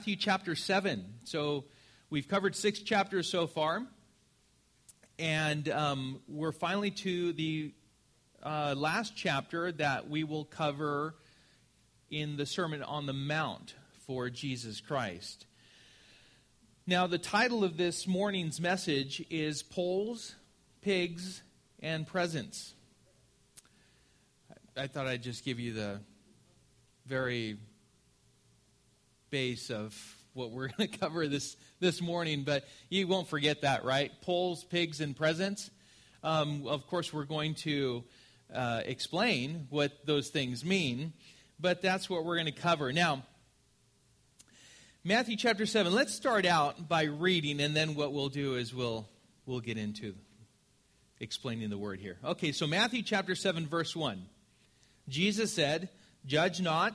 Matthew chapter 7. So we've covered six chapters so far, and um, we're finally to the uh, last chapter that we will cover in the Sermon on the Mount for Jesus Christ. Now, the title of this morning's message is Poles, Pigs, and Presents. I thought I'd just give you the very base of what we're going to cover this, this morning, but you won't forget that, right? Poles, pigs, and presents. Um, of course, we're going to uh, explain what those things mean, but that's what we're going to cover. Now, Matthew chapter 7, let's start out by reading, and then what we'll do is we'll, we'll get into explaining the word here. Okay, so Matthew chapter 7, verse 1. Jesus said, Judge not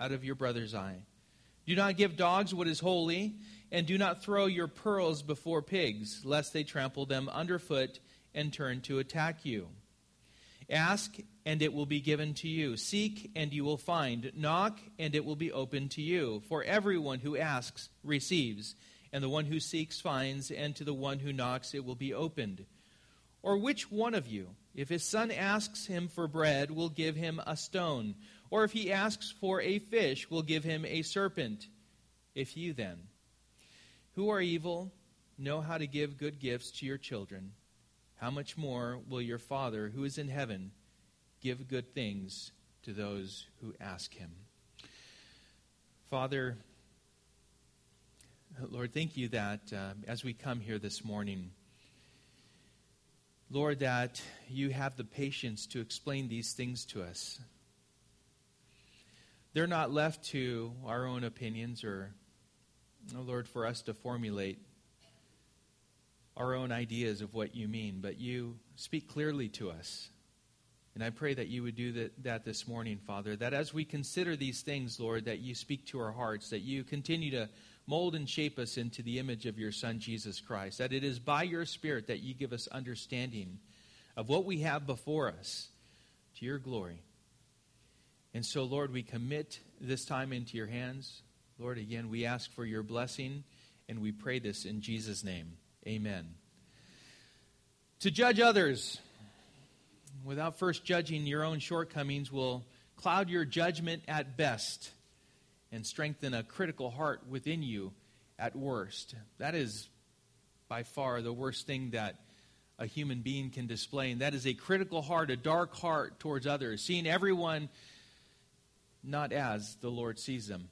out of your brother's eye. Do not give dogs what is holy, and do not throw your pearls before pigs, lest they trample them underfoot and turn to attack you. Ask, and it will be given to you. Seek, and you will find. Knock, and it will be opened to you. For everyone who asks receives, and the one who seeks finds, and to the one who knocks it will be opened. Or which one of you, if his son asks him for bread, will give him a stone? Or if he asks for a fish, we'll give him a serpent. If you then, who are evil, know how to give good gifts to your children, how much more will your Father who is in heaven give good things to those who ask him? Father, Lord, thank you that uh, as we come here this morning, Lord, that you have the patience to explain these things to us. They're not left to our own opinions or, oh Lord, for us to formulate our own ideas of what you mean, but you speak clearly to us. And I pray that you would do that, that, this morning, Father, that as we consider these things, Lord, that you speak to our hearts, that you continue to mold and shape us into the image of your Son, Jesus Christ, that it is by your Spirit that you give us understanding of what we have before us to your glory. And so, Lord, we commit this time into your hands. Lord, again, we ask for your blessing, and we pray this in Jesus' name. Amen. To judge others without first judging your own shortcomings will cloud your judgment at best and strengthen a critical heart within you at worst. That is by far the worst thing that a human being can display, and that is a critical heart, a dark heart towards others, seeing everyone not as the Lord sees them.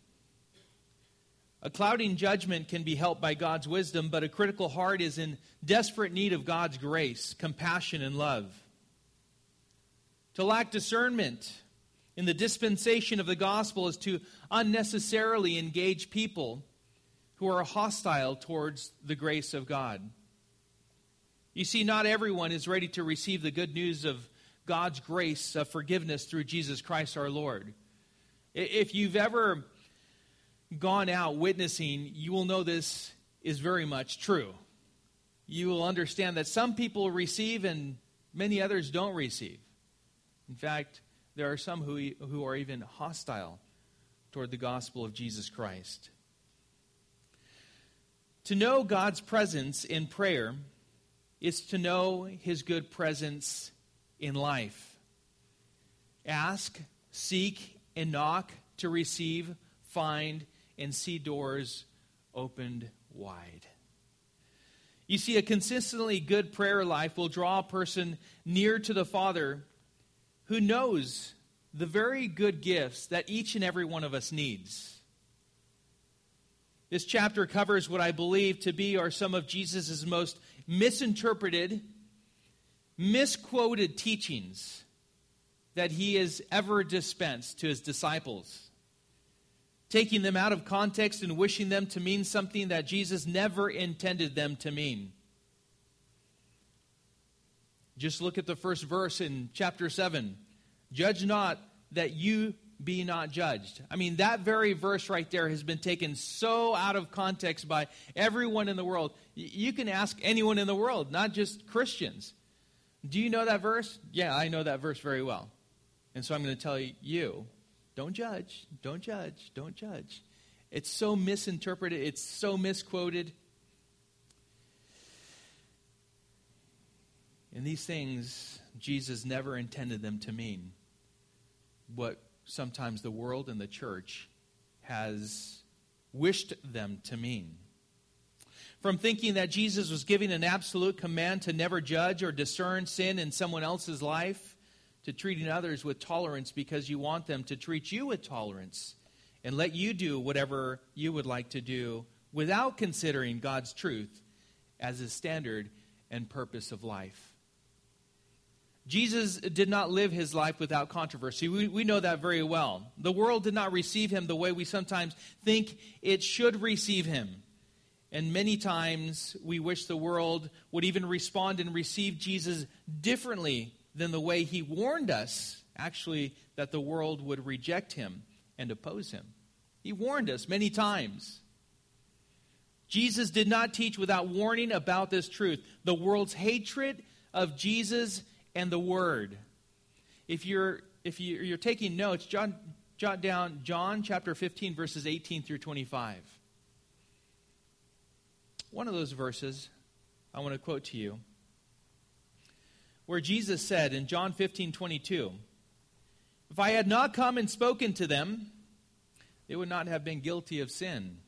A clouding judgment can be helped by God's wisdom, but a critical heart is in desperate need of God's grace, compassion, and love. To lack discernment in the dispensation of the gospel is to unnecessarily engage people who are hostile towards the grace of God. You see, not everyone is ready to receive the good news of God's grace of forgiveness through Jesus Christ our Lord. If you've ever gone out witnessing, you will know this is very much true. You will understand that some people receive and many others don't receive. In fact, there are some who, who are even hostile toward the gospel of Jesus Christ. To know God's presence in prayer is to know his good presence in life. Ask, seek, and knock to receive, find, and see doors opened wide. You see, a consistently good prayer life will draw a person near to the Father who knows the very good gifts that each and every one of us needs. This chapter covers what I believe to be are some of Jesus' most misinterpreted, misquoted teachings that he has ever dispensed to his disciples. taking them out of context and wishing them to mean something that Jesus never intended them to mean. Just look at the first verse in chapter 7. Judge not that you be not judged. I mean, that very verse right there has been taken so out of context by everyone in the world. You can ask anyone in the world, not just Christians. Do you know that verse? Yeah, I know that verse very well. And so I'm going to tell you don't judge, don't judge, don't judge. It's so misinterpreted, it's so misquoted. And these things, Jesus never intended them to mean what sometimes the world and the church has wished them to mean. From thinking that Jesus was giving an absolute command to never judge or discern sin in someone else's life, to treating others with tolerance because you want them to treat you with tolerance and let you do whatever you would like to do without considering God's truth as his standard and purpose of life. Jesus did not live his life without controversy. We, we know that very well. The world did not receive him the way we sometimes think it should receive him. And many times we wish the world would even respond and receive Jesus differently than the way he warned us, actually, that the world would reject him and oppose him. He warned us many times. Jesus did not teach without warning about this truth. The world's hatred of Jesus and the Word. If you're, if you're taking notes, jot down John chapter 15, verses 18 through 25. One of those verses I want to quote to you, where Jesus said in John 15, 22, If I had not come and spoken to them, they would not have been guilty of sin.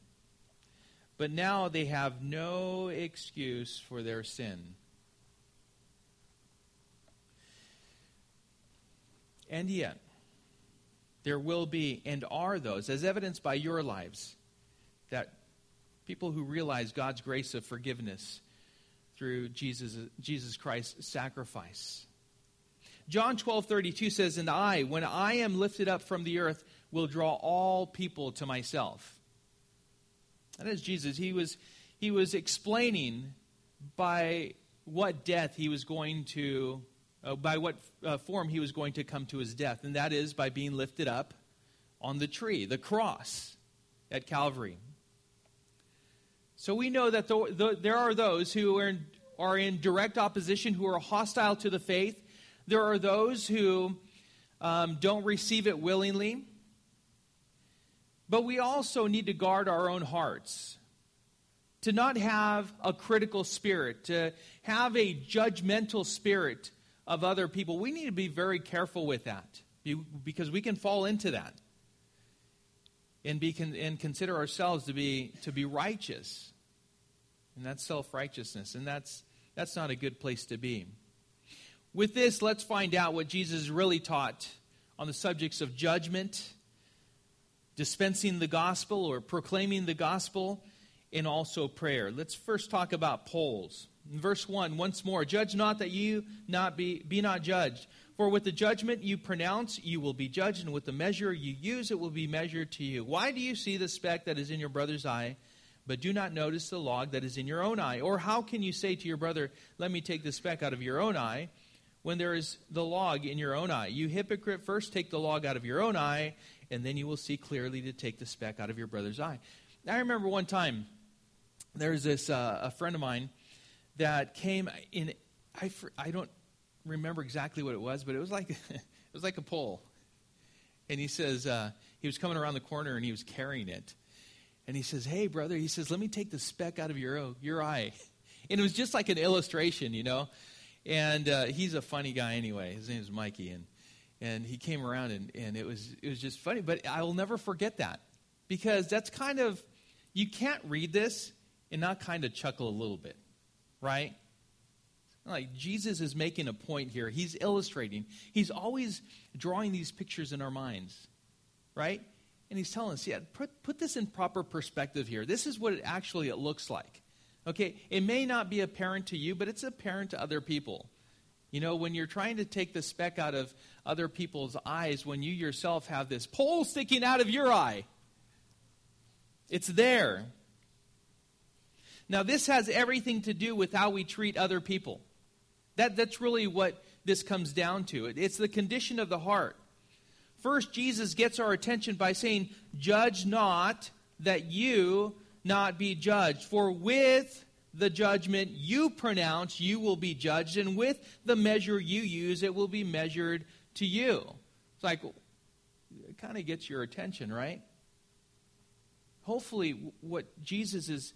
But now they have no excuse for their sin. And yet, there will be and are those, as evidenced by your lives, that people who realize God's grace of forgiveness through Jesus, Jesus Christ's sacrifice. John 12 32 says, And I, when I am lifted up from the earth, will draw all people to myself. That is Jesus. He was, he was explaining by what death he was going to uh, by what uh, form he was going to come to his death, and that is by being lifted up on the tree, the cross at Calvary. So we know that the, the, there are those who are in, are in direct opposition, who are hostile to the faith. There are those who um, don't receive it willingly. But we also need to guard our own hearts to not have a critical spirit, to have a judgmental spirit of other people, we need to be very careful with that because we can fall into that and, be and consider ourselves to be, to be righteous. And that's self righteousness, and that's, that's not a good place to be. With this, let's find out what Jesus really taught on the subjects of judgment, dispensing the gospel or proclaiming the gospel, and also prayer. Let's first talk about poles. In verse 1, once more, judge not that you not be, be not judged. For with the judgment you pronounce, you will be judged, and with the measure you use, it will be measured to you. Why do you see the speck that is in your brother's eye, but do not notice the log that is in your own eye? Or how can you say to your brother, Let me take the speck out of your own eye, when there is the log in your own eye? You hypocrite, first take the log out of your own eye, and then you will see clearly to take the speck out of your brother's eye. I remember one time, there was this, uh, a friend of mine that came in. I, I don't remember exactly what it was, but it was like it was like a pole. And he says uh, he was coming around the corner and he was carrying it. And he says, "Hey, brother," he says, "Let me take the speck out of your your eye." And it was just like an illustration, you know. And uh, he's a funny guy anyway. His name is Mikey, and and he came around and, and it was it was just funny. But I will never forget that because that's kind of you can't read this and not kind of chuckle a little bit right? Like Jesus is making a point here. He's illustrating. He's always drawing these pictures in our minds, right? And he's telling us, yeah, put, put this in proper perspective here. This is what it actually it looks like. Okay, it may not be apparent to you, but it's apparent to other people. You know, when you're trying to take the speck out of other people's eyes, when you yourself have this pole sticking out of your eye, It's there. Now, this has everything to do with how we treat other people. That, that's really what this comes down to. It's the condition of the heart. First, Jesus gets our attention by saying, Judge not that you not be judged. For with the judgment you pronounce, you will be judged, and with the measure you use, it will be measured to you. It's like, it kind of gets your attention, right? Hopefully, what Jesus is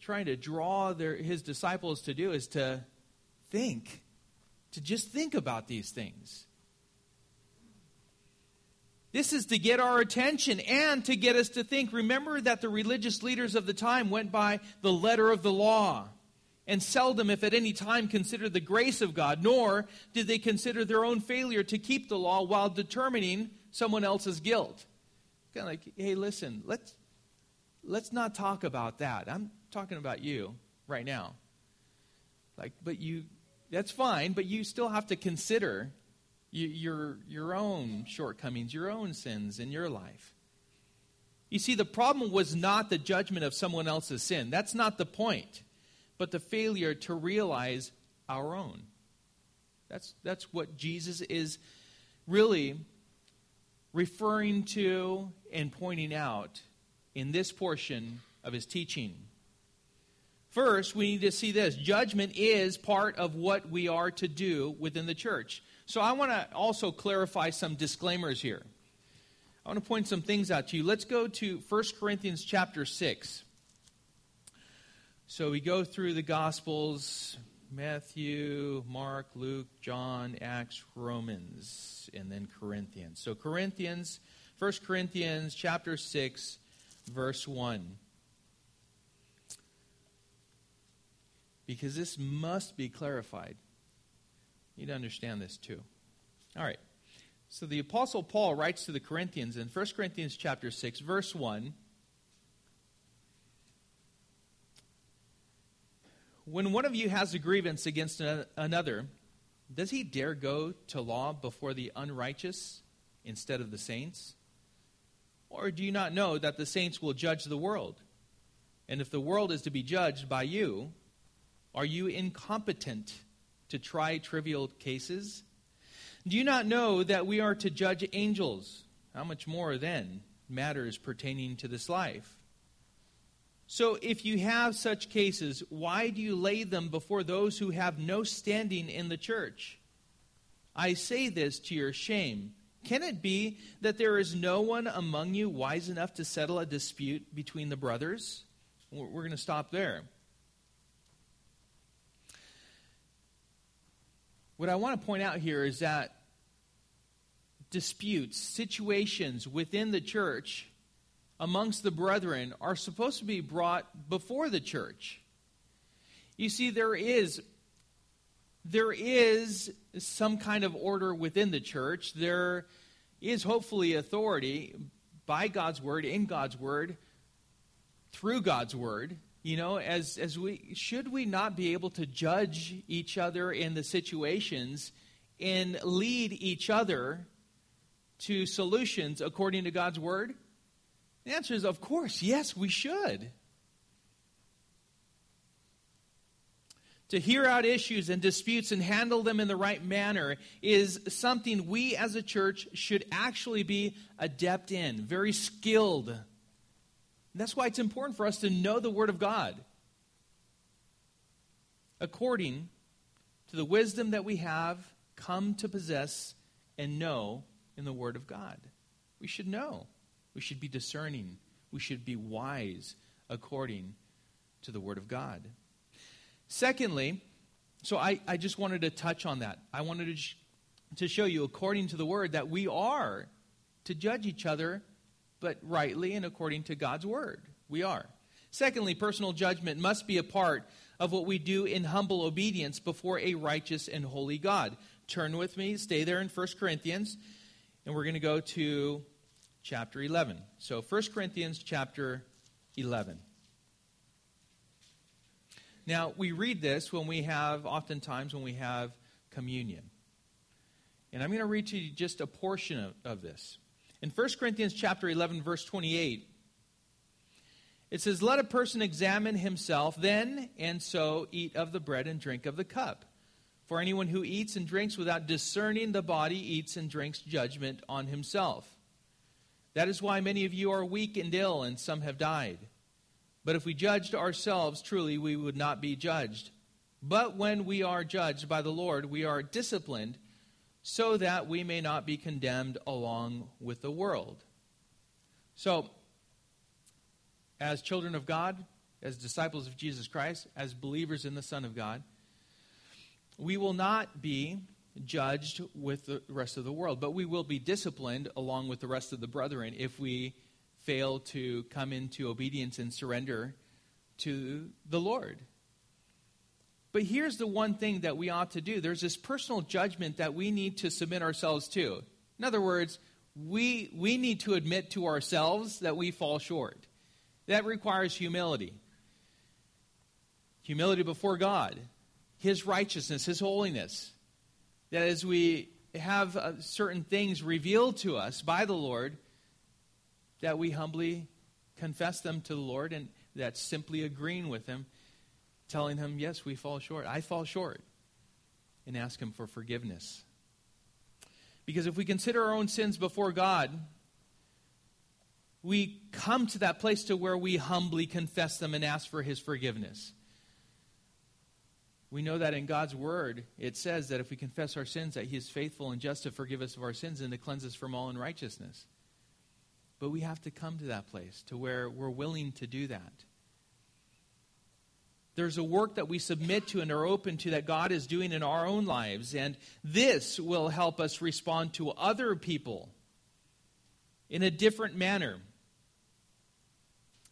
trying to draw their, his disciples to do is to think, to just think about these things. This is to get our attention and to get us to think. Remember that the religious leaders of the time went by the letter of the law and seldom, if at any time, considered the grace of God, nor did they consider their own failure to keep the law while determining someone else's guilt. Kind of like, hey, listen, let's, let's not talk about that. I'm talking about you right now. Like, but you, that's fine, but you still have to consider your, your own shortcomings, your own sins in your life. You see, the problem was not the judgment of someone else's sin. That's not the point, but the failure to realize our own. That's, that's what Jesus is really referring to and pointing out in this portion of his teaching. First, we need to see this judgment is part of what we are to do within the church. So I want to also clarify some disclaimers here. I want to point some things out to you. Let's go to 1 Corinthians chapter 6. So we go through the Gospels Matthew, Mark, Luke, John, Acts, Romans, and then Corinthians. So Corinthians, 1 Corinthians chapter 6, verse 1. Because this must be clarified. You need to understand this too. All right. So the apostle Paul writes to the Corinthians in 1 Corinthians chapter 6 verse 1 When one of you has a grievance against another, does he dare go to law before the unrighteous instead of the saints? Or do you not know that the saints will judge the world? And if the world is to be judged by you, are you incompetent to try trivial cases? Do you not know that we are to judge angels? How much more then matters pertaining to this life? So, if you have such cases, why do you lay them before those who have no standing in the church? I say this to your shame. Can it be that there is no one among you wise enough to settle a dispute between the brothers? We're going to stop there. What I want to point out here is that disputes, situations within the church amongst the brethren are supposed to be brought before the church. You see, there is there is some kind of order within the church. There is hopefully authority by God's word, in God's word, through God's word you know as as we should we not be able to judge each other in the situations and lead each other to solutions according to God's word? The answer is of course, yes, we should. To hear out issues and disputes and handle them in the right manner is something we as a church should actually be adept in, very skilled that's why it's important for us to know the Word of God according to the wisdom that we have come to possess and know in the Word of God. We should know. We should be discerning. We should be wise according to the Word of God. Secondly, so I, I just wanted to touch on that. I wanted to, sh- to show you, according to the Word, that we are to judge each other but rightly and according to God's word. We are. Secondly, personal judgment must be a part of what we do in humble obedience before a righteous and holy God. Turn with me, stay there in 1 Corinthians, and we're going to go to chapter 11. So 1 Corinthians chapter 11. Now, we read this when we have, oftentimes, when we have communion. And I'm going to read to you just a portion of, of this. In 1 Corinthians chapter 11 verse 28, It says, Let a person examine himself, then and so eat of the bread and drink of the cup. For anyone who eats and drinks without discerning the body eats and drinks judgment on himself. That is why many of you are weak and ill, and some have died. But if we judged ourselves, truly we would not be judged. But when we are judged by the Lord, we are disciplined so that we may not be condemned along with the world. So, as children of God, as disciples of Jesus Christ, as believers in the Son of God, we will not be judged with the rest of the world, but we will be disciplined along with the rest of the brethren if we fail to come into obedience and surrender to the Lord. But here's the one thing that we ought to do there's this personal judgment that we need to submit ourselves to. In other words, we, we need to admit to ourselves that we fall short. That requires humility. Humility before God, His righteousness, His holiness. That as we have uh, certain things revealed to us by the Lord, that we humbly confess them to the Lord and that's simply agreeing with Him, telling Him, Yes, we fall short. I fall short. And ask Him for forgiveness. Because if we consider our own sins before God, we come to that place to where we humbly confess them and ask for his forgiveness. We know that in God's word, it says that if we confess our sins, that he is faithful and just to forgive us of our sins and to cleanse us from all unrighteousness. But we have to come to that place to where we're willing to do that. There's a work that we submit to and are open to that God is doing in our own lives, and this will help us respond to other people in a different manner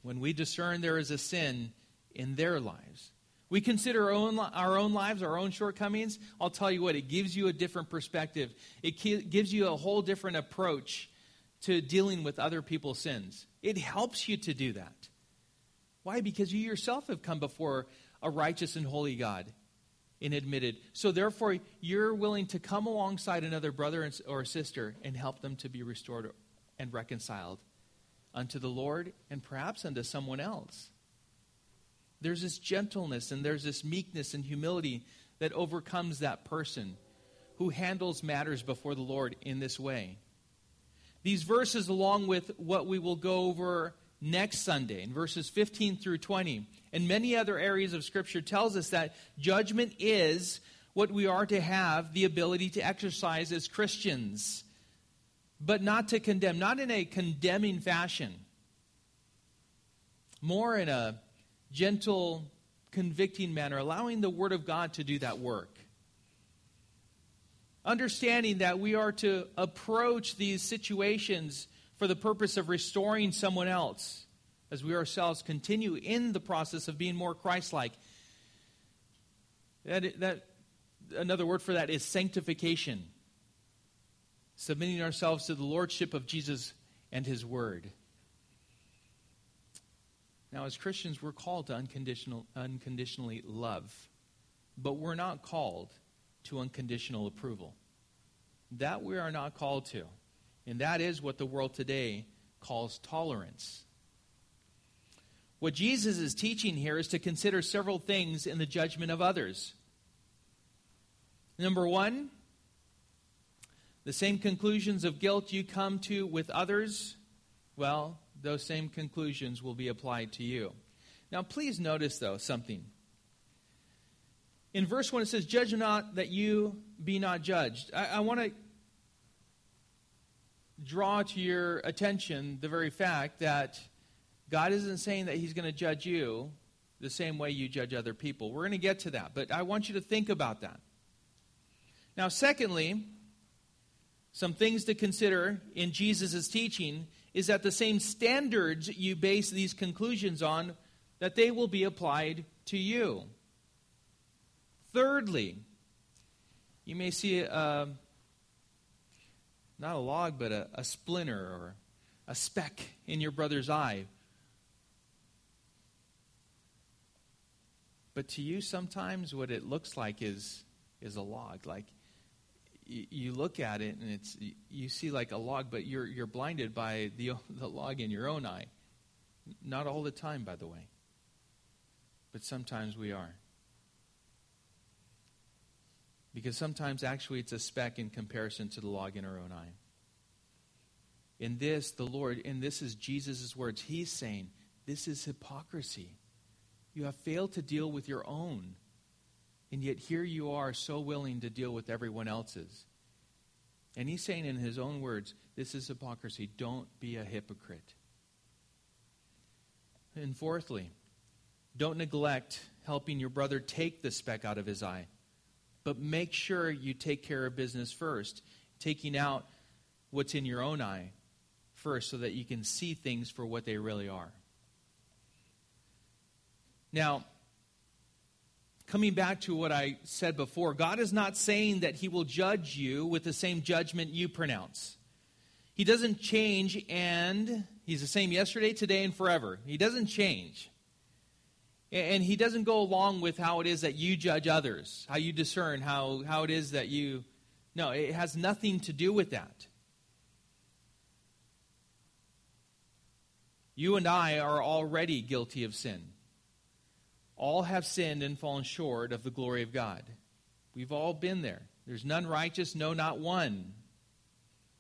when we discern there is a sin in their lives. We consider our own, our own lives, our own shortcomings. I'll tell you what, it gives you a different perspective. It gives you a whole different approach to dealing with other people's sins. It helps you to do that. Why? Because you yourself have come before a righteous and holy God and admitted. So, therefore, you're willing to come alongside another brother or sister and help them to be restored and reconciled unto the Lord and perhaps unto someone else. There's this gentleness and there's this meekness and humility that overcomes that person who handles matters before the Lord in this way. These verses, along with what we will go over next Sunday in verses 15 through 20, and many other areas of Scripture, tells us that judgment is what we are to have the ability to exercise as Christians but not to condemn, not in a condemning fashion, more in a gentle, convicting manner, allowing the Word of God to do that work. Understanding that we are to approach these situations for the purpose of restoring someone else as we ourselves continue in the process of being more Christ like. That, that, another word for that is sanctification submitting ourselves to the lordship of Jesus and his word. Now, as Christians, we're called to unconditional, unconditionally love, but we're not called to unconditional approval. That we are not called to. And that is what the world today calls tolerance. What Jesus is teaching here is to consider several things in the judgment of others. Number one, the same conclusions of guilt you come to with others, well, those same conclusions will be applied to you. Now, please notice, though, something. In verse 1, it says, Judge not that you be not judged. I, I want to draw to your attention the very fact that God isn't saying that He's going to judge you the same way you judge other people. We're going to get to that, but I want you to think about that. Now, secondly, some things to consider in Jesus' teaching is that the same standards you base these conclusions on, that they will be applied to you. Thirdly, you may see a, not a log, but a, a splinter or a speck in your brother's eye. But to you, sometimes what it looks like is, is a log. Like you look at it and it's you see like a log, but you're you're blinded by the the log in your own eye. Not all the time, by the way. But sometimes we are. Because sometimes actually it's a speck in comparison to the log in our own eye. In this, the Lord, and this is Jesus' words, He's saying, This is hypocrisy. You have failed to deal with your own. And yet here you are so willing to deal with everyone else's. And he's saying in his own words, this is hypocrisy. Don't be a hypocrite. And fourthly, don't neglect helping your brother take the speck out of his eye. But make sure you take care of business first, taking out what's in your own eye first so that you can see things for what they really are. Now, coming back to what I said before, God is not saying that He will judge you with the same judgment you pronounce. He doesn't change, and He's the same yesterday, today, and forever. He doesn't change. And He doesn't go along with how it is that you judge others, how you discern, how, how it is that you. No, it has nothing to do with that. You and I are already guilty of sin. All have sinned and fallen short of the glory of God. We've all been there. There's none righteous, no, not one.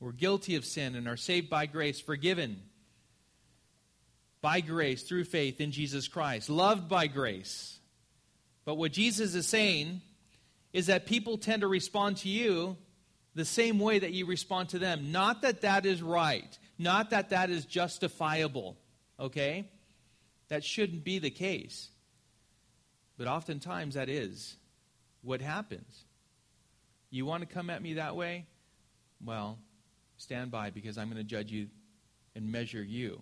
We're guilty of sin and are saved by grace, forgiven by grace through faith in Jesus Christ, loved by grace. But what Jesus is saying is that people tend to respond to you the same way that you respond to them. Not that that is right, not that that is justifiable, okay? That shouldn't be the case. But oftentimes that is what happens. You want to come at me that way? Well, stand by because I'm going to judge you and measure you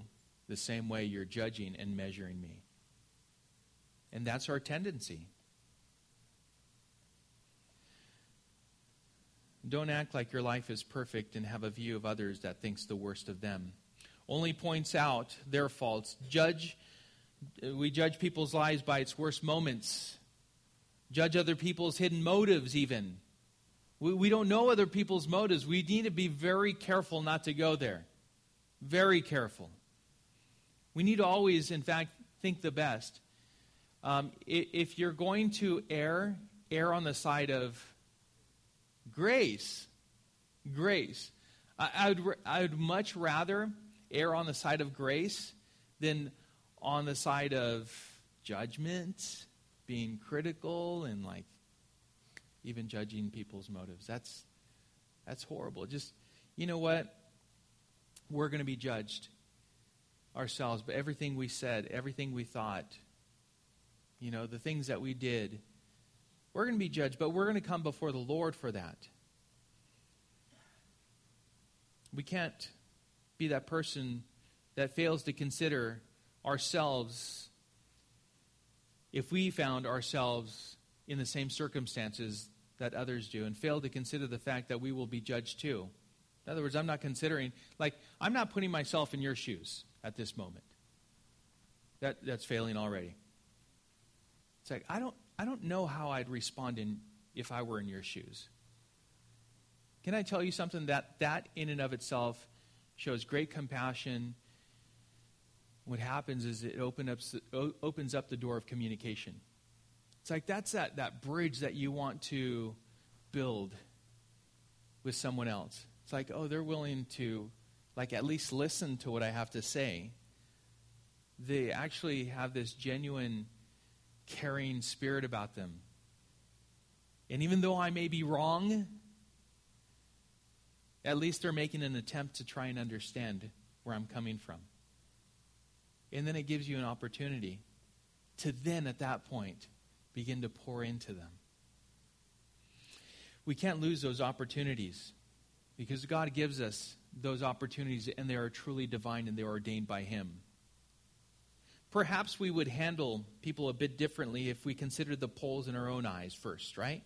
the same way you're judging and measuring me. And that's our tendency. Don't act like your life is perfect and have a view of others that thinks the worst of them. Only points out their faults. Judge we judge people's lives by its worst moments, judge other people's hidden motives, even. We, we don't know other people's motives. We need to be very careful not to go there. Very careful. We need to always, in fact, think the best. Um, if you're going to err, err on the side of grace. Grace. I, I, would, I would much rather err on the side of grace than on the side of judgment, being critical, and like even judging people's motives. That's that's horrible. Just you know what? We're going to be judged ourselves, but everything we said, everything we thought, you know, the things that we did, we're going to be judged, but we're going to come before the Lord for that. We can't be that person that fails to consider ourselves, if we found ourselves in the same circumstances that others do and fail to consider the fact that we will be judged too. In other words, I'm not considering, like, I'm not putting myself in your shoes at this moment. That, that's failing already. It's like, I don't, I don't know how I'd respond in, if I were in your shoes. Can I tell you something? That, that in and of itself shows great compassion what happens is it open up, opens up the door of communication. It's like that's that, that bridge that you want to build with someone else. It's like, oh, they're willing to, like, at least listen to what I have to say. They actually have this genuine, caring spirit about them. And even though I may be wrong, at least they're making an attempt to try and understand where I'm coming from. And then it gives you an opportunity to then, at that point, begin to pour into them. We can't lose those opportunities because God gives us those opportunities and they are truly divine and they are ordained by Him. Perhaps we would handle people a bit differently if we considered the poles in our own eyes first, right?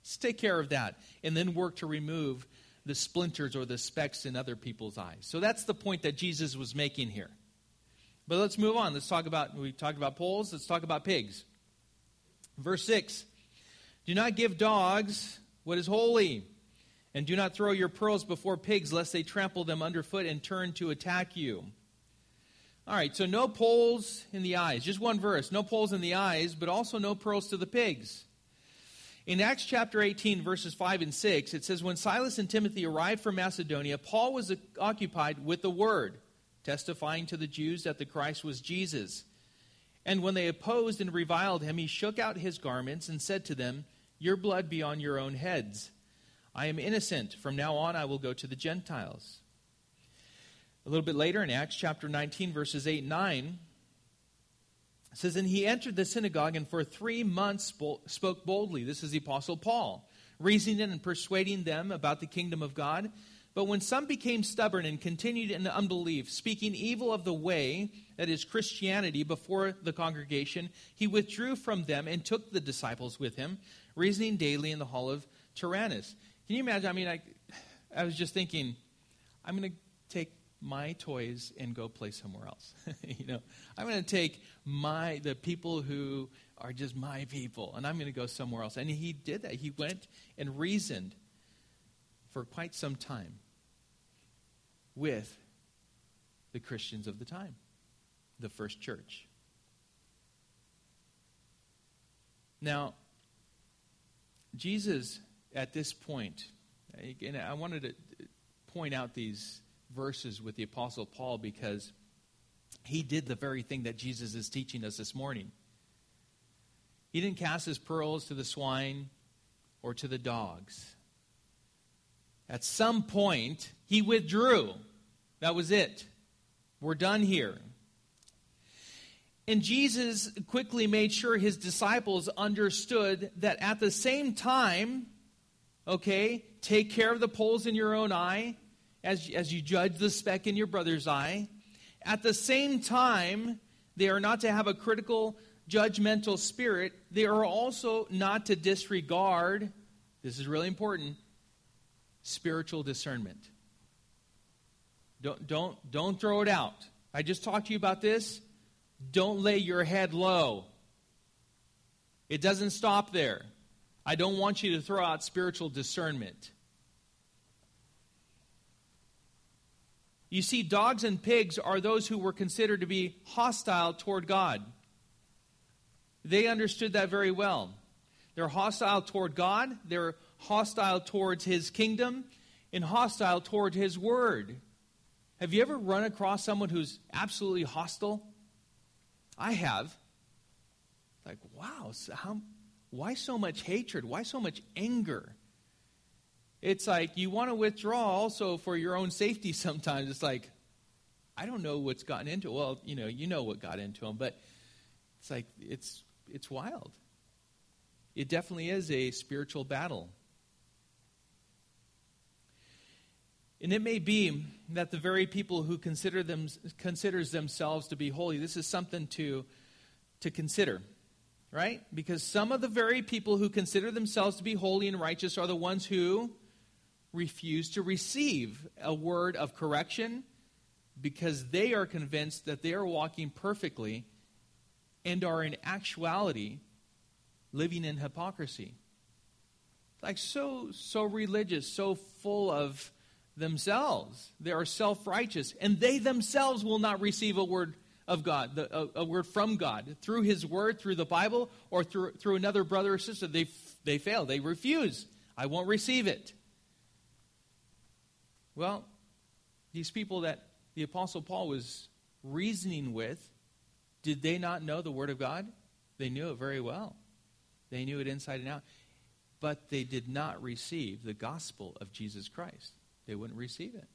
Let's take care of that and then work to remove the splinters or the specks in other people's eyes. So that's the point that Jesus was making here. But let's move on. Let's talk about, we talked about poles. Let's talk about pigs. Verse 6 Do not give dogs what is holy, and do not throw your pearls before pigs, lest they trample them underfoot and turn to attack you. All right, so no poles in the eyes. Just one verse. No poles in the eyes, but also no pearls to the pigs. In Acts chapter 18, verses 5 and 6, it says, When Silas and Timothy arrived from Macedonia, Paul was occupied with the word, testifying to the Jews that the Christ was Jesus. And when they opposed and reviled him, he shook out his garments and said to them, Your blood be on your own heads. I am innocent. From now on, I will go to the Gentiles. A little bit later in Acts chapter 19, verses 8 and 9, it says, And he entered the synagogue and for three months spoke boldly. This is the Apostle Paul, reasoning and persuading them about the kingdom of God. But when some became stubborn and continued in unbelief, speaking evil of the way that is Christianity before the congregation, he withdrew from them and took the disciples with him, reasoning daily in the hall of Tyrannus. Can you imagine? I mean, I, I was just thinking, I'm going to take my toys and go play somewhere else. you know, I'm going to take my the people who are just my people, and I'm going to go somewhere else. And he did that. He went and reasoned for quite some time with the Christians of the time, the first church. Now, Jesus, at this point, and I wanted to point out these verses with the Apostle Paul because he did the very thing that Jesus is teaching us this morning. He didn't cast his pearls to the swine or to the dogs. At some point, he withdrew. That was it. We're done here. And Jesus quickly made sure his disciples understood that at the same time, okay, take care of the poles in your own eye as, as you judge the speck in your brother's eye. At the same time, they are not to have a critical, judgmental spirit. They are also not to disregard, this is really important, spiritual discernment. Don't, don't, don't throw it out. I just talked to you about this. Don't lay your head low. It doesn't stop there. I don't want you to throw out spiritual discernment. You see, dogs and pigs are those who were considered to be hostile toward God. They understood that very well. They're hostile toward God, they're hostile towards His kingdom, and hostile toward His word. Have you ever run across someone who's absolutely hostile? I have. Like, wow, how, why so much hatred? Why so much anger? It's like you want to withdraw also for your own safety sometimes. It's like, I don't know what's gotten into Well, you know, you know what got into him, but it's like, it's, it's wild. It definitely is a spiritual battle. And it may be that the very people who consider them, considers themselves to be holy, this is something to, to consider right? Because some of the very people who consider themselves to be holy and righteous are the ones who refuse to receive a word of correction because they are convinced that they are walking perfectly and are in actuality living in hypocrisy. Like so so religious, so full of themselves. They are self-righteous and they themselves will not receive a word of God, the, a, a, word from God through his word, through the Bible or through through another brother or sister. They they fail. They refuse. I won't receive it. Well, these people that the Apostle Paul was reasoning with, did they not know the Word of God? They knew it very well. They knew it inside and out. But they did not receive the gospel of Jesus Christ. They wouldn't receive it.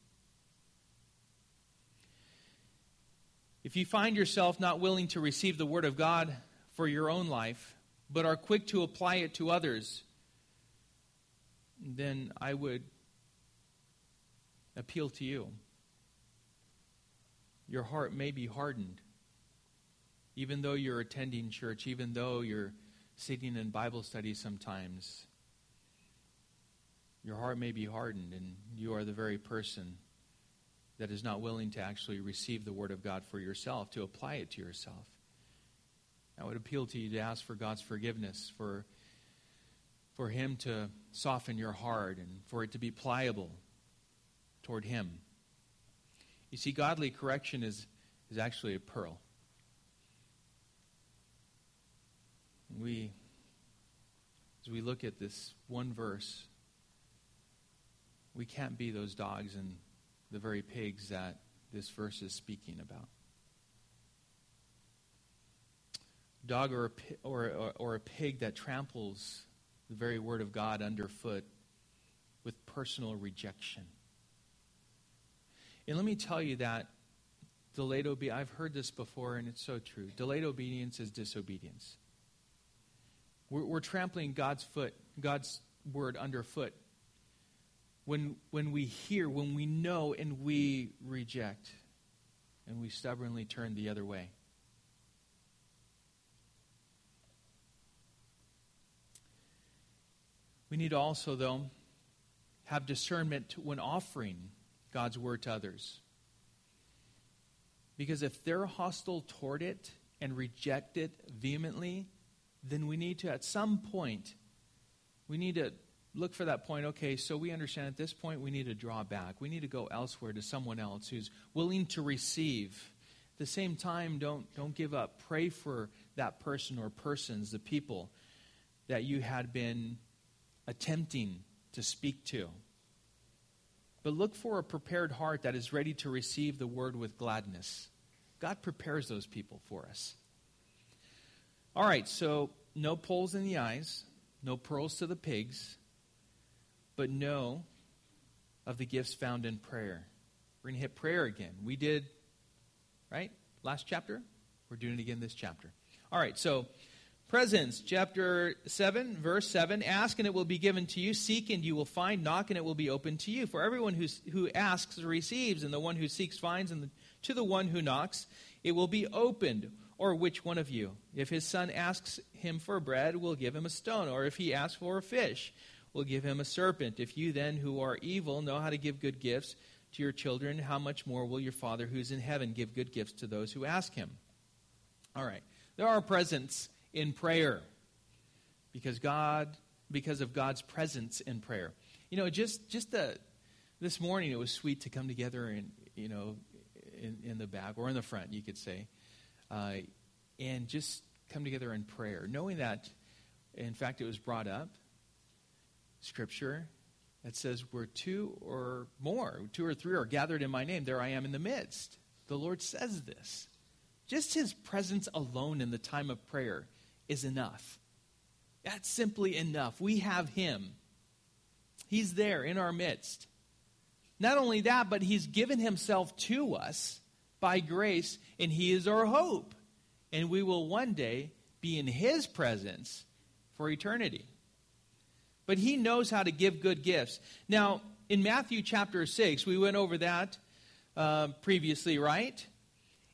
If you find yourself not willing to receive the Word of God for your own life, but are quick to apply it to others, then I would appeal to you. Your heart may be hardened. Even though you're attending church, even though you're sitting in Bible study sometimes, your heart may be hardened, and you are the very person that is not willing to actually receive the Word of God for yourself, to apply it to yourself. I would appeal to you to ask for God's forgiveness, for, for Him to soften your heart, and for it to be pliable toward Him. You see, godly correction is, is actually a pearl. We, as we look at this one verse, we can't be those dogs and the very pigs that this verse is speaking about. Dog or a, or, or, a pig that tramples the very word of God underfoot with personal rejection. And let me tell you that delayed obedience, I've heard this before and it's so true. Delayed obedience is disobedience. We're, we're trampling God's foot, God's word underfoot. When, when we hear, when we know, and we reject, and we stubbornly turn the other way. We need to also, though, have discernment when offering God's word to others. Because if they're hostile toward it and reject it vehemently, then we need to, at some point, we need to look for that point. Okay, so we understand at this point we need to draw back. We need to go elsewhere to someone else who's willing to receive. At the same time, don't, don't give up. Pray for that person or persons, the people that you had been attempting to speak to. But look for a prepared heart that is ready to receive the word with gladness. God prepares those people for us. All right, so no poles in the eyes, no pearls to the pigs, but know of the gifts found in prayer. We're going to hit prayer again. We did, right? Last chapter? We're doing it again this chapter. All right, so presence, chapter 7, verse 7 Ask and it will be given to you, seek and you will find, knock and it will be opened to you. For everyone who, who asks receives, and the one who seeks finds, and the, to the one who knocks it will be opened. Or which one of you, if his son asks him for bread, will give him a stone? Or if he asks for a fish, will give him a serpent? If you then, who are evil, know how to give good gifts to your children, how much more will your Father who's in heaven give good gifts to those who ask him? All right. There are presents in prayer because God because of God's presence in prayer. You know, just just the, this morning it was sweet to come together and you know in, in the back or in the front, you could say, uh, and just come together in prayer, knowing that, in fact, it was brought up, scripture that says, where two or more, two or three are gathered in my name, there I am in the midst. The Lord says this. Just his presence alone in the time of prayer is enough. That's simply enough. We have him. He's there in our midst. Not only that, but he's given himself to us by grace, and he is our hope. And we will one day be in his presence for eternity. But he knows how to give good gifts. Now, in Matthew chapter 6, we went over that uh, previously, right?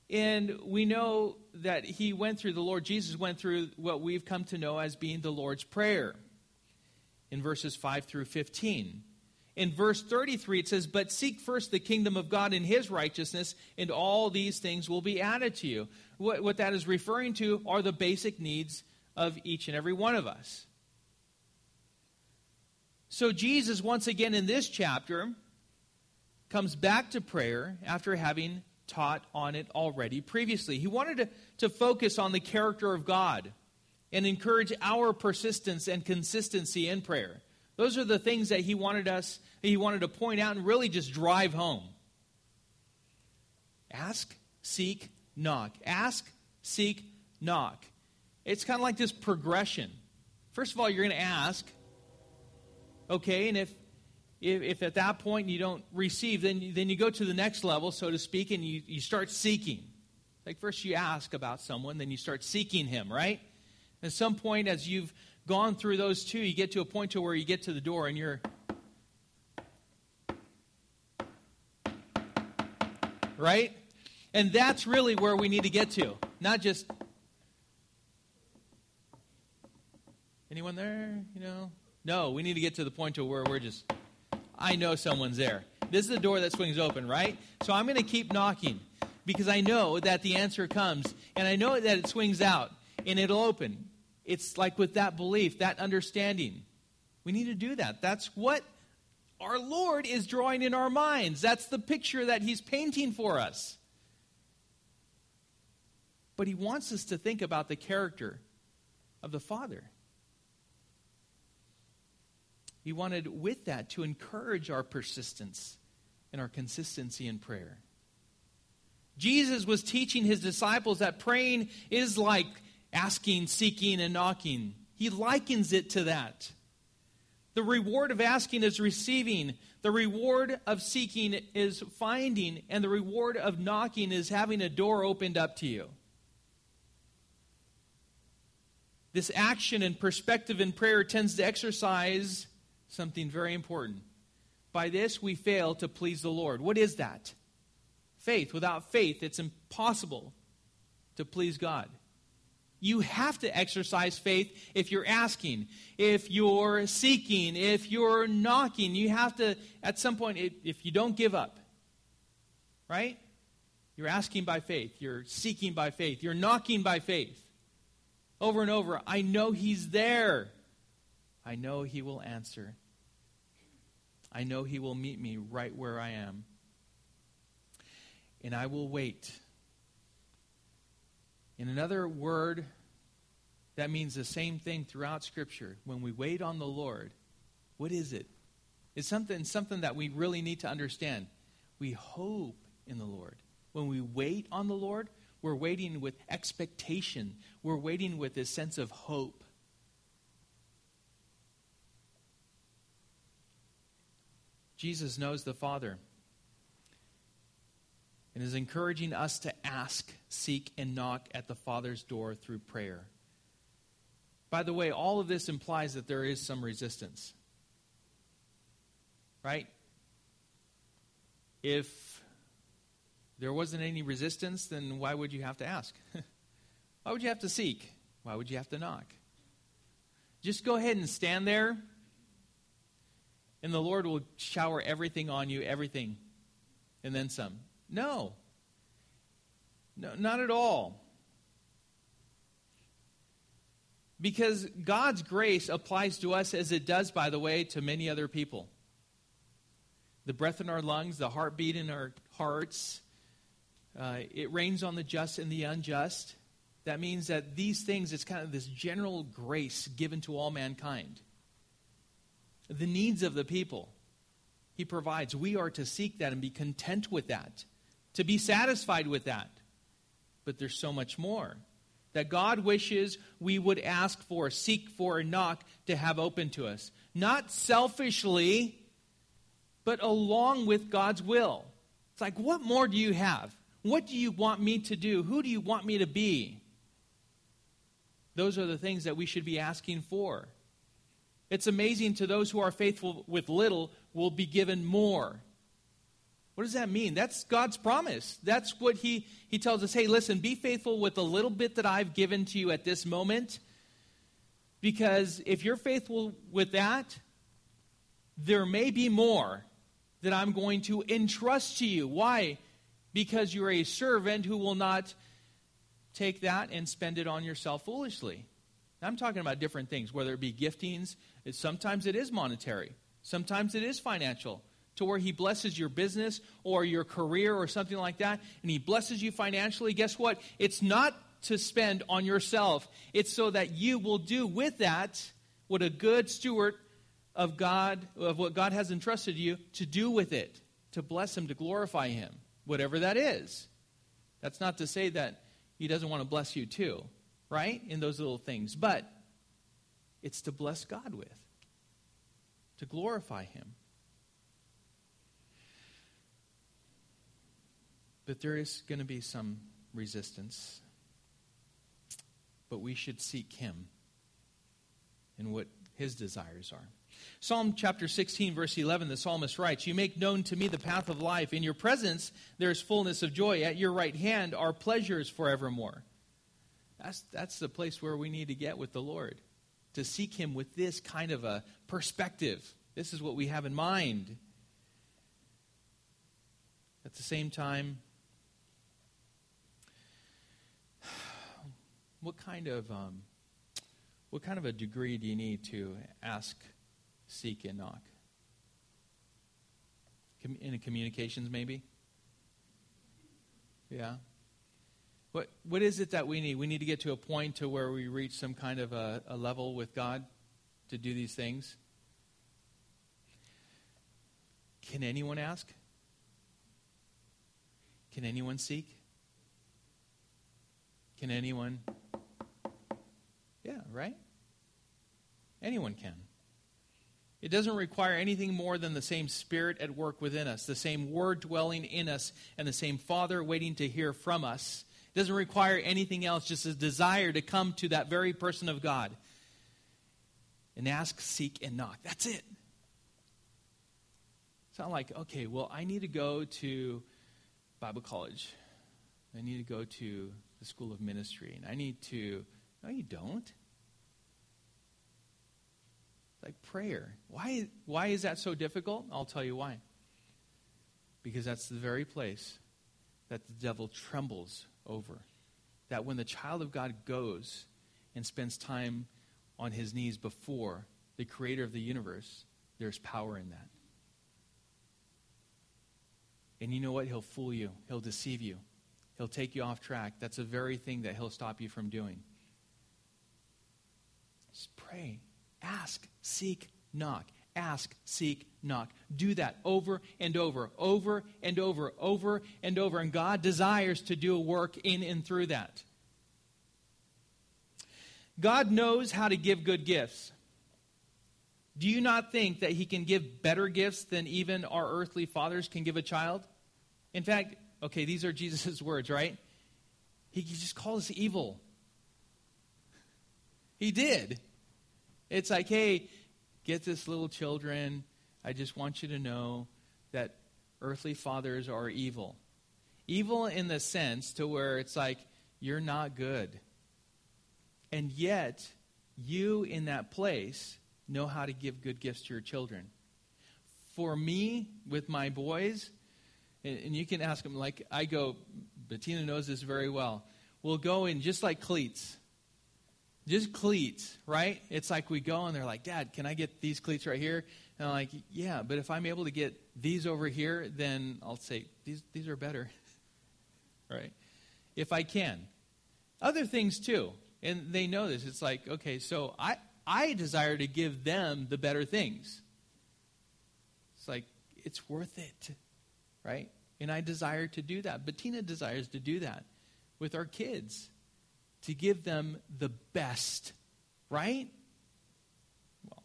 And we know that he went through, the Lord Jesus went through what we've come to know as being the Lord's Prayer in verses 5 through 15 in verse 33, it says, But seek first the kingdom of God and his righteousness, and all these things will be added to you. What, what that is referring to are the basic needs of each and every one of us. So, Jesus, once again in this chapter, comes back to prayer after having taught on it already previously. He wanted to, to focus on the character of God and encourage our persistence and consistency in prayer. Those are the things that he wanted us, he wanted to point out and really just drive home. Ask, seek, knock. Ask, seek, knock. It's kind of like this progression. First of all, you're going to ask, okay, and if, if, if at that point you don't receive, then you, then you go to the next level, so to speak, and you, you start seeking. Like first you ask about someone, then you start seeking him, right? At some point, as you've gone through those two, you get to a point to where you get to the door and you're right? And that's really where we need to get to. Not just anyone there, you know? No, we need to get to the point to where we're just I know someone's there. This is the door that swings open, right? So I'm going to keep knocking because I know that the answer comes and I know that it swings out and it'll open. It's like with that belief, that understanding. We need to do that. That's what our Lord is drawing in our minds. That's the picture that He's painting for us. but he wants us to think about the character of the Father. He wanted, with that, to encourage our persistence and our consistency in prayer. Jesus was teaching his disciples that praying is like asking, seeking, and knocking. He likens it to that. The reward of asking is receiving, the reward of seeking is finding, and the reward of knocking is having a door opened up to you. This action and perspective in prayer tends to exercise something very important. By this, we fail to please the Lord. What is that? Faith. Without faith, it's impossible to please God. You have to exercise faith if you're asking, if you're seeking, if you're knocking. You have to, at some point, if you don't give up, right? You're asking by faith, you're seeking by faith, you're knocking by faith. Over and over, I know He's there. I know He will answer. I know He will meet me right where I am. And I will wait. In another word, that means the same thing throughout Scripture. When we wait on the Lord, what is it? It's something, something that we really need to understand. We hope in the Lord. When we wait on the Lord, we're waiting with expectation. We're waiting with a sense of hope. Jesus knows the Father and is encouraging us to ask, seek, and knock at the Father's door through prayer. By the way, all of this implies that there is some resistance. Right? If there wasn't any resistance, then why would you have to ask? why would you have to seek? Why would you have to knock? Just go ahead and stand there, and the Lord will shower everything on you, everything, and then some. No. No, not at all. Because God's grace applies to us as it does, by the way, to many other people. The breath in our lungs, the heartbeat in our hearts, uh, it rains on the just and the unjust. That means that these things, it's kind of this general grace given to all mankind. The needs of the people, He provides. We are to seek that and be content with that, to be satisfied with that. But there's so much more that God wishes we would ask for, seek for, and knock to have open to us. Not selfishly, but along with God's will. It's like, what more do you have? What do you want me to do? Who do you want me to be? Those are the things that we should be asking for. It's amazing to those who are faithful with little will be given more. What does that mean? That's God's promise. That's what he, he tells us hey, listen, be faithful with the little bit that I've given to you at this moment. Because if you're faithful with that, there may be more that I'm going to entrust to you. Why? Because you're a servant who will not take that and spend it on yourself foolishly. I'm talking about different things, whether it be giftings, sometimes it is monetary, sometimes it is financial to where He blesses your business or your career or something like that, and He blesses you financially, guess what? It's not to spend on yourself, it's so that you will do with that what a good steward of God, of what God has entrusted you to do with it, to bless Him, to glorify Him, whatever that is. That's not to say that He doesn't want to bless you too, right? In those little things. But it's to bless God with, to glorify Him. But there is going to be some resistance. But we should seek Him and what His desires are. Psalm chapter 16, verse 11, the psalmist writes, You make known to me the path of life. In your presence there is fullness of joy. At your right hand are pleasures forevermore. That's, that's the place where we need to get with the Lord, to seek Him with this kind of a perspective. This is what we have in mind. At the same time, what kind of um, what kind of a degree do you need to ask, seek, and knock? In communications, maybe. Yeah. What, what is it that we need? We need to get to a point to where we reach some kind of a, a level with God to do these things. Can anyone ask? Can anyone seek? Can anyone? Yeah, right? Anyone can. It doesn't require anything more than the same Spirit at work within us, the same Word dwelling in us, and the same Father waiting to hear from us. It doesn't require anything else, just a desire to come to that very person of God and ask, seek, and knock. That's it. It's not like, okay, well, I need to go to Bible college. I need to go to the school of ministry. And I need to. No, you don't like prayer. Why, why is that so difficult? I'll tell you why. Because that's the very place that the devil trembles over. That when the child of God goes and spends time on his knees before the creator of the universe, there's power in that. And you know what? He'll fool you, he'll deceive you, he'll take you off track. That's the very thing that he'll stop you from doing. Just pray. Ask, seek, knock. Ask, seek, knock. Do that over and over, over and over, over and over. And God desires to do a work in and through that. God knows how to give good gifts. Do you not think that He can give better gifts than even our earthly fathers can give a child? In fact, okay, these are Jesus' words, right? He just called us evil. He did. It's like, hey, get this little children. I just want you to know that earthly fathers are evil. Evil in the sense to where it's like, you're not good. And yet, you in that place know how to give good gifts to your children. For me, with my boys, and, you can ask them, like I go, Bettina knows this very well. We'll go in just like cleats just cleats, right? It's like we go and they're like, Dad, can I get these cleats right here? And I'm like, Yeah, but if I'm able to get these over here, then I'll say, These, these are better, right? If I can. Other things too. And they know this. It's like, okay, so I, I desire to give them the better things. It's like, it's worth it, right? And I desire to do that. Bettina desires to do that with our kids to give them the best, right? Well,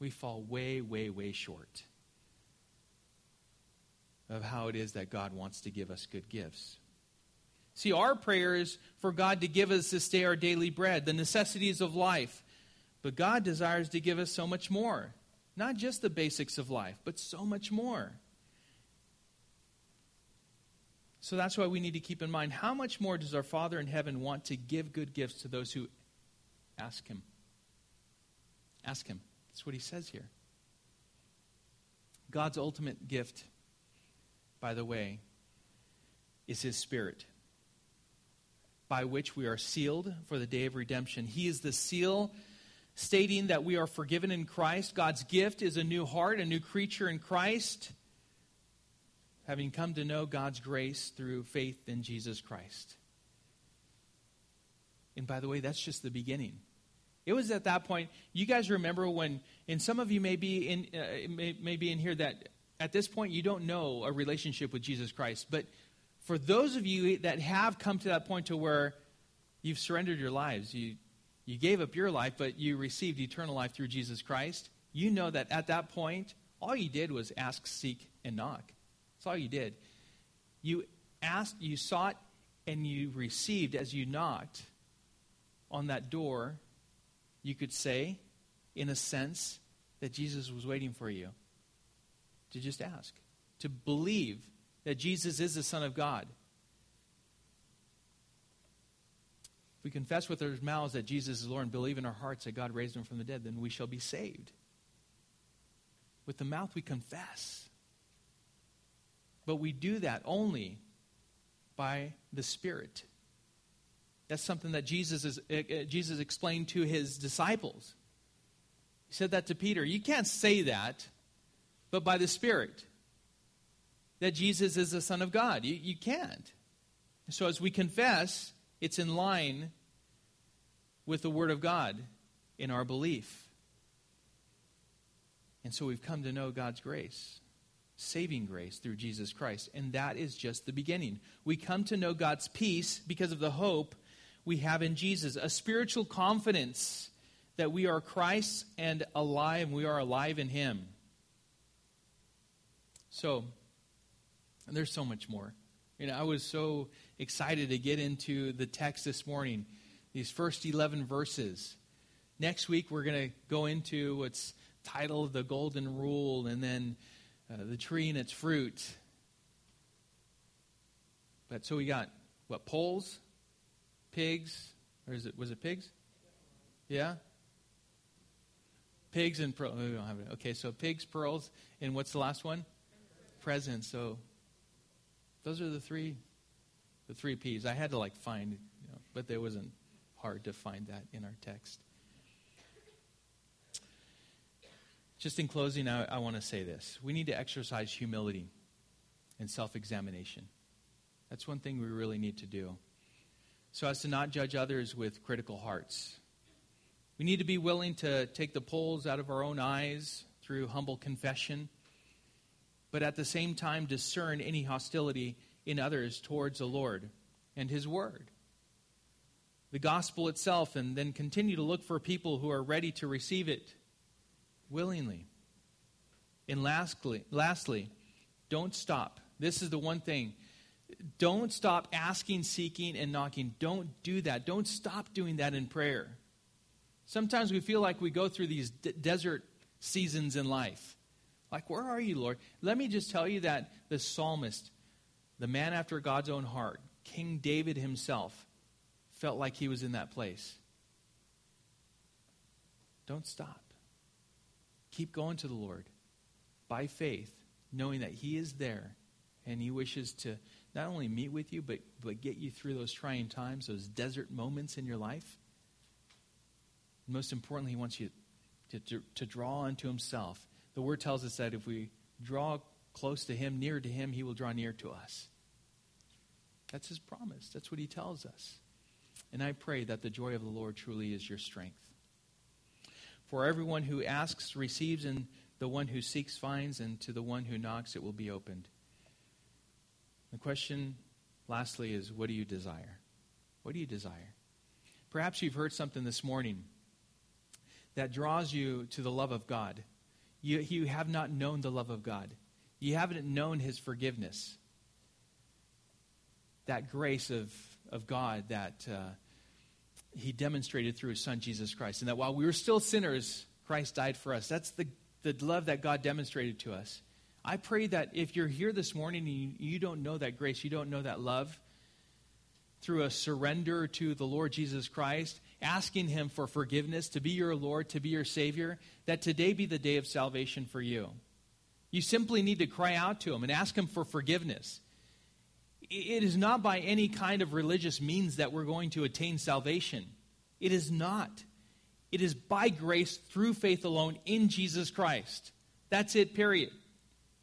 we fall way, way, way short of how it is that God wants to give us good gifts. See, our prayer is for God to give us this day our daily bread, the necessities of life. But God desires to give us so much more. Not just the basics of life, but so much more. So that's why we need to keep in mind how much more does our Father in heaven want to give good gifts to those who ask Him? Ask Him. That's what He says here. God's ultimate gift, by the way, is His Spirit, by which we are sealed for the day of redemption. He is the seal stating that we are forgiven in Christ. God's gift is a new heart, a new creature in Christ having come to know God's grace through faith in Jesus Christ. And by the way, that's just the beginning. It was at that point, you guys remember when, and some of you may be in, uh, may, may be in here that at this point you don't know a relationship with Jesus Christ. But for those of you that have come to that point to where you've surrendered your lives, you, you gave up your life, but you received eternal life through Jesus Christ, you know that at that point, all you did was ask, seek, and knock. That's all you did. You asked, you sought, and you received as you knocked on that door. You could say, in a sense, that Jesus was waiting for you to just ask, to believe that Jesus is the Son of God. If we confess with our mouths that Jesus is Lord and believe in our hearts that God raised him from the dead, then we shall be saved. With the mouth we confess. But we do that only by the Spirit. That's something that Jesus, is, uh, Jesus explained to his disciples. He said that to Peter. You can't say that, but by the Spirit. That Jesus is the Son of God. You, you can't. So as we confess, it's in line with the Word of God in our belief. And so we've come to know God's grace, saving grace through Jesus Christ. And that is just the beginning. We come to know God's peace because of the hope we have in Jesus, a spiritual confidence that we are Christ and alive, we are alive in Him. So, there's so much more. You know, I was so excited to get into the text this morning, these first 11 verses. Next week, we're going to go into what's titled The Golden Rule and then uh, the tree and its fruit. But so we got what poles, pigs, or is it was it pigs? Yeah. Pigs and pearls. We don't have it. Okay, so pigs, pearls, and what's the last one? Presents. So those are the three, the three P's. I had to like find, you know, but it wasn't hard to find that in our text. Just in closing, I, I want to say this: we need to exercise humility and self-examination. That's one thing we really need to do, so as to not judge others with critical hearts. We need to be willing to take the poles out of our own eyes through humble confession but at the same time discern any hostility in others towards the Lord and His Word. The gospel itself, and then continue to look for people who are ready to receive it willingly. And lastly, lastly, don't stop. This is the one thing. Don't stop asking, seeking, and knocking. Don't do that. Don't stop doing that in prayer. Sometimes we feel like we go through these de- desert seasons in life. Like, where are you, Lord? Let me just tell you that the psalmist, the man after God's own heart, King David himself, felt like he was in that place. Don't stop. Keep going to the Lord by faith, knowing that He is there and He wishes to not only meet with you, but, but get you through those trying times, those desert moments in your life. most importantly, He wants you to, to, to draw unto Himself the word tells us that if we draw close to him, near to him, he will draw near to us. That's his promise. That's what he tells us. And I pray that the joy of the Lord truly is your strength. For everyone who asks receives, and the one who seeks finds, and to the one who knocks it will be opened. The question, lastly, is what do you desire? What do you desire? Perhaps you've heard something this morning that draws you to the love of God you, you have not known the love of God. You haven't known his forgiveness. That grace of, of God that uh, he demonstrated through his son, Jesus Christ. And that while we were still sinners, Christ died for us. That's the, the love that God demonstrated to us. I pray that if you're here this morning and you, you don't know that grace, you don't know that love, through a surrender to the Lord Jesus Christ, asking Him for forgiveness, to be your Lord, to be your Savior, that today be the day of salvation for you. You simply need to cry out to Him and ask Him for forgiveness. It is not by any kind of religious means that we're going to attain salvation. It is not. It is by grace through faith alone in Jesus Christ. That's it, period.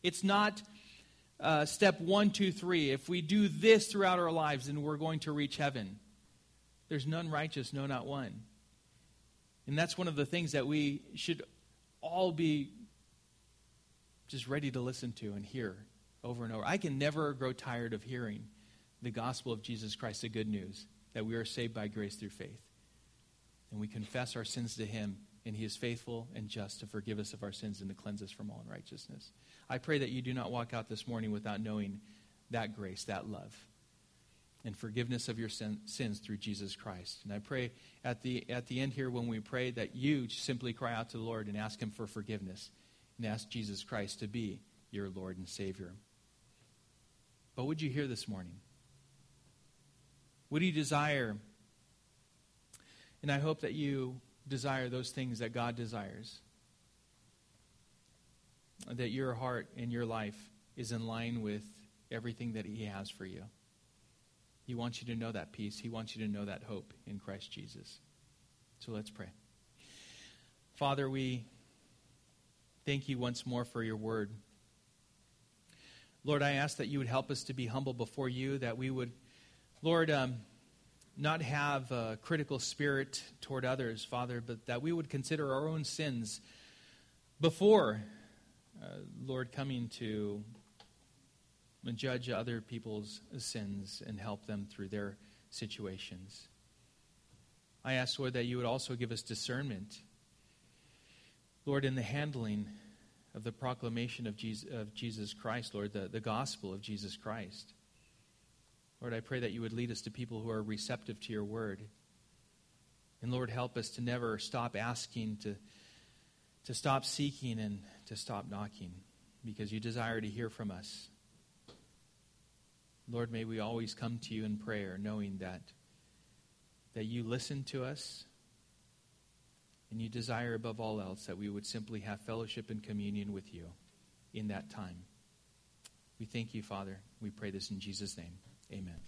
It's not uh, step one, two, three. If we do this throughout our lives, then we're going to reach heaven. There's none righteous, no, not one. And that's one of the things that we should all be just ready to listen to and hear over and over. I can never grow tired of hearing the gospel of Jesus Christ, the good news that we are saved by grace through faith. And we confess our sins to Him, and He is faithful and just to forgive us of our sins and to cleanse us from all unrighteousness. I pray that you do not walk out this morning without knowing that grace, that love and forgiveness of your sin, sins through Jesus Christ. And I pray at the, at the end here when we pray that you simply cry out to the Lord and ask Him for forgiveness and ask Jesus Christ to be your Lord and Savior. But would you hear this morning? What do you desire? And I hope that you desire those things that God desires. That your heart and your life is in line with everything that He has for you. He wants you to know that peace. He wants you to know that hope in Christ Jesus. So let's pray. Father, we thank you once more for your word. Lord, I ask that you would help us to be humble before you, that we would Lord, um, not have a critical spirit toward others, Father, but that we would consider our own sins before, uh, Lord, coming to judge other people's sins and help them through their situations. I ask, Lord, that you would also give us discernment, Lord, in the handling of the proclamation of Jesus, of Jesus Christ, Lord, the, the gospel of Jesus Christ. Lord, I pray that you would lead us to people who are receptive to your word. And Lord, help us to never stop asking, to, to stop seeking, and to stop knocking, because you desire to hear from us. Lord, may we always come to you in prayer, knowing that, that you listen to us and you desire above all else that we would simply have fellowship and communion with you in that time. We thank you, Father. We pray this in Jesus' name. Amen.